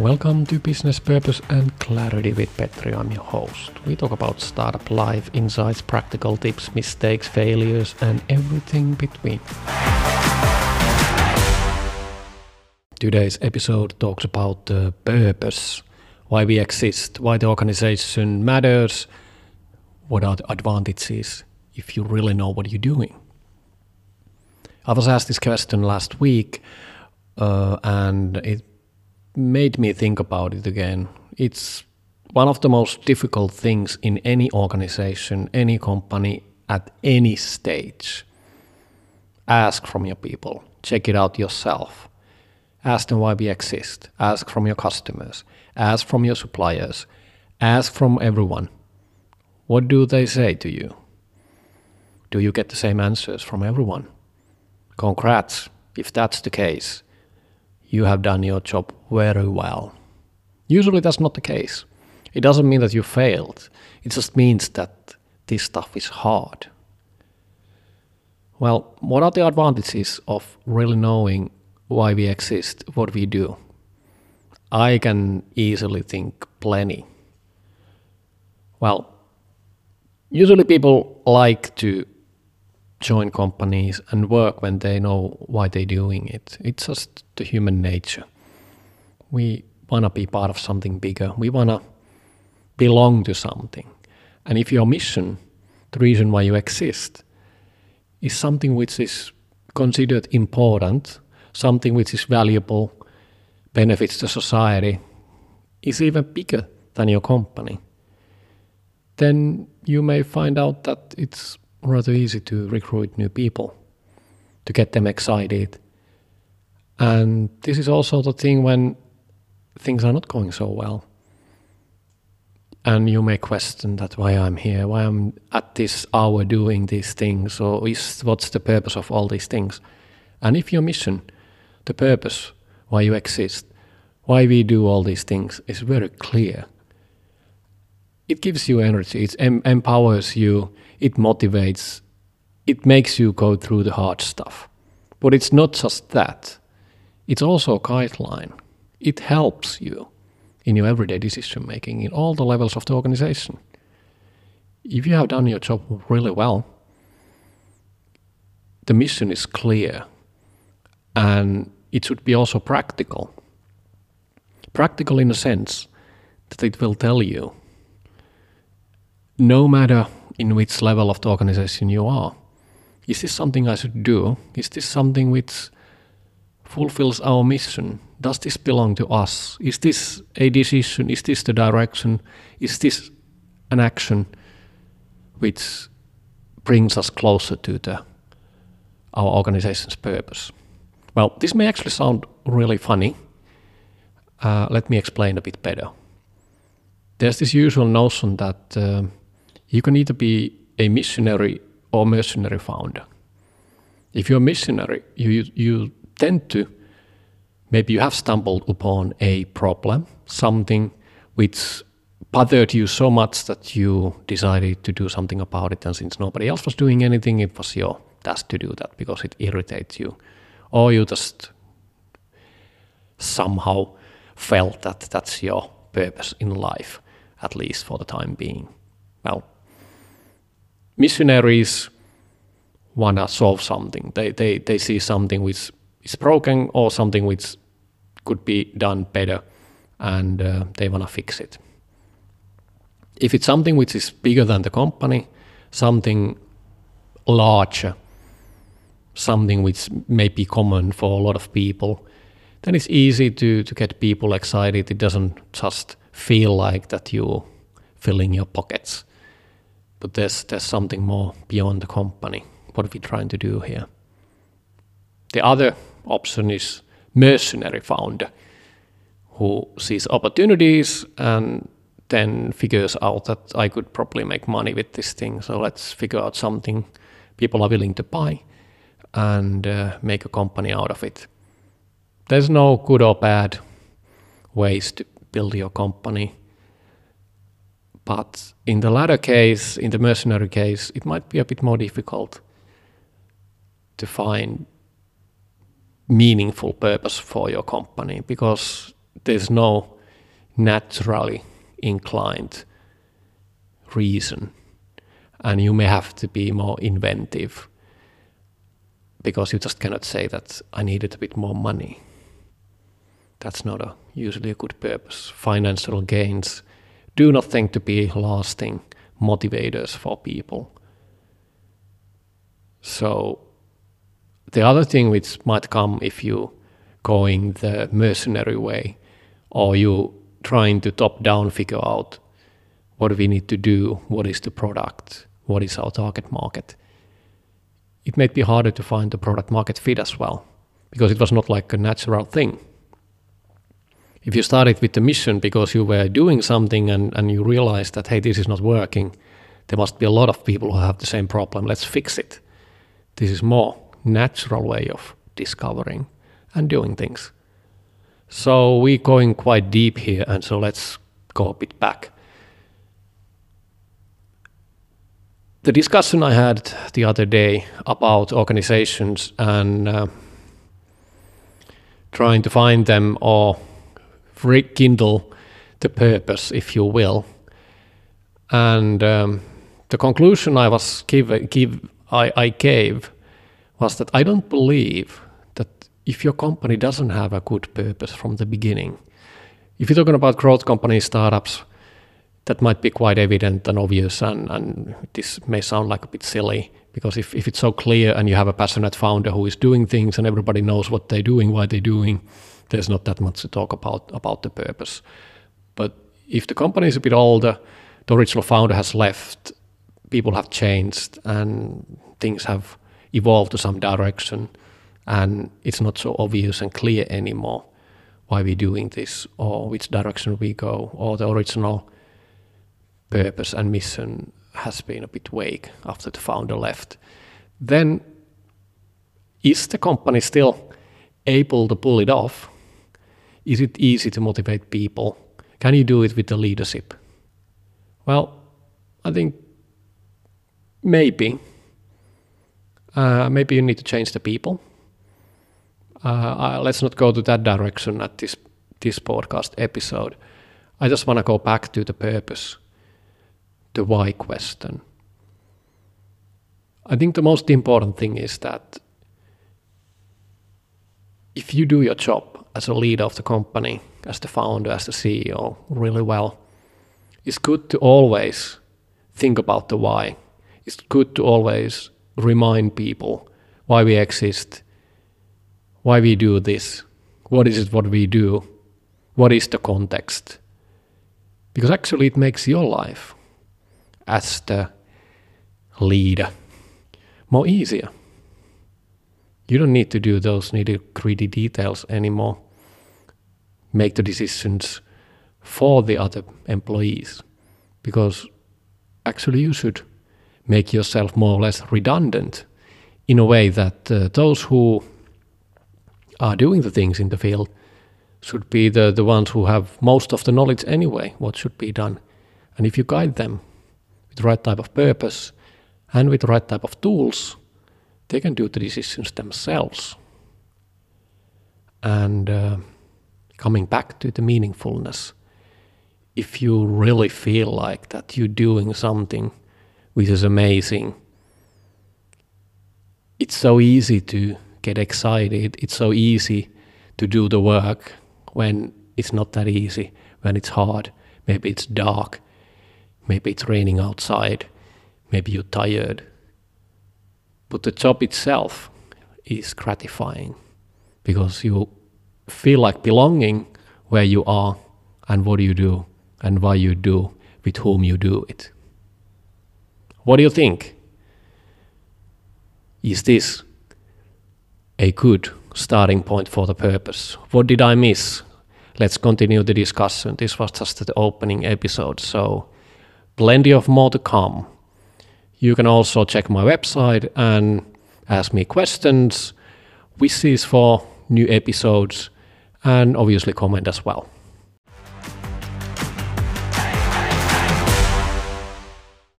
Welcome to Business Purpose and Clarity with Petri. I'm your host. We talk about startup life, insights, practical tips, mistakes, failures, and everything between. Today's episode talks about the purpose, why we exist, why the organization matters, what are the advantages if you really know what you're doing. I was asked this question last week, uh, and it made me think about it again. It's one of the most difficult things in any organization, any company, at any stage. Ask from your people, check it out yourself. Ask them why we exist. Ask from your customers. Ask from your suppliers. Ask from everyone. What do they say to you? Do you get the same answers from everyone? Congrats, if that's the case you have done your job very well. Usually that's not the case. It doesn't mean that you failed, it just means that this stuff is hard. Well, what are the advantages of really knowing why we exist, what we do? I can easily think plenty. Well, usually people like to join companies and work when they know why they're doing it. It's just the human nature. We want to be part of something bigger. We want to belong to something. And if your mission, the reason why you exist, is something which is considered important, something which is valuable, benefits the society, is even bigger than your company, then you may find out that it's rather easy to recruit new people, to get them excited. And this is also the thing when things are not going so well. And you may question that why I'm here, why I'm at this hour doing these things, or is what's the purpose of all these things? And if your mission, the purpose, why you exist, why we do all these things is very clear, it gives you energy, it em- empowers you, it motivates, it makes you go through the hard stuff. But it's not just that, it's also a guideline. It helps you in your everyday decision making in all the levels of the organization. If you have done your job really well, the mission is clear and it should be also practical. Practical in a sense that it will tell you no matter in which level of the organization you are. Is this something I should do? Is this something which fulfills our mission? Does this belong to us? Is this a decision? Is this the direction? Is this an action which brings us closer to the, our organization's purpose? Well, this may actually sound really funny. Uh, let me explain a bit better. There's this usual notion that uh, you can either be a missionary or mercenary founder. If you're a missionary, you, you tend to, maybe you have stumbled upon a problem, something which bothered you so much that you decided to do something about it. And since nobody else was doing anything, it was your task to do that because it irritates you. Or you just somehow felt that that's your purpose in life, at least for the time being. Well, missionaries want to solve something. They, they, they see something which is broken or something which could be done better and uh, they want to fix it. If it's something which is bigger than the company, something larger, something which may be common for a lot of people, then it's easy to, to get people excited. It doesn't just feel like that you're filling your pockets but there's there's something more beyond the company. What are we trying to do here? The other option is mercenary founder who sees opportunities and then figures out that I could probably make money with this thing. So let's figure out something people are willing to buy and uh, make a company out of it. There's no good or bad ways to build your company. But in the latter case, in the mercenary case, it might be a bit more difficult to find meaningful purpose for your company because There's no naturally inclined reason. And you may have to be more inventive because you just cannot say that I needed a bit more money. That's not a, usually a good purpose. Financial gains do not think to be lasting motivators for people. So the other thing which might come if you going the mercenary way or you trying to top down figure out what we need to do, what is the product, what is our target market. It may be harder to find the product market fit as well because it was not like a natural thing. If you started with the mission because you were doing something and, and you realized that, hey, this is not working, there must be a lot of people who have the same problem, let's fix it. This is more natural way of discovering and doing things. So we're going quite deep here, and so let's go a bit back. The discussion I had the other day about organizations and uh, trying to find them or rekindle the purpose, if you will. And um, the conclusion I was give, give I, I gave was that I don't believe that if your company doesn't have a good purpose from the beginning, if you're talking about growth companies, startups, that might be quite evident and obvious, and, and this may sound like a bit silly because if, if it's so clear and you have a passionate founder who is doing things and everybody knows what they're doing, why they're doing, there's not that much to talk about about the purpose. But if the company is a bit older, the original founder has left, people have changed, and things have evolved to some direction and it's not so obvious and clear anymore why we're doing this or which direction we go or the original purpose and mission has been a bit vague after the founder left then is the company still able to pull it off is it easy to motivate people can you do it with the leadership well i think maybe uh, maybe you need to change the people. Uh, let's not go to that direction at this this podcast episode. I just want to go back to the purpose, the why question. I think the most important thing is that if you do your job as a leader of the company, as the founder, as the CEO, really well, it's good to always think about the why. It's good to always remind people why we exist, why we do this, what is it what we do, what is the context. Because actually, it makes your life as the leader more easier. You don't need to do those nitty gritty details anymore. Make the decisions for the other employees because actually you should make yourself more or less redundant in a way that uh, those who are doing the things in the field should be the, the ones who have most of the knowledge anyway, what should be done. And if you guide them with the right type of purpose and with the right type of tools, they can do the decisions themselves. And uh, coming back to the meaningfulness, if you really feel like that you're doing something which is amazing. It's so easy to get excited. It's so easy to do the work when it's not that easy, when it's hard. Maybe it's dark. Maybe it's raining outside. Maybe you're tired. But the job itself is gratifying because you feel like belonging where you are and what you do and why you do with whom you do it. What do you think? Is this a good starting point for the purpose? What did I miss? Let's continue the discussion. This was just the opening episode, so plenty of more to come. You can also check my website and ask me questions, wishes for new episodes, and obviously comment as well.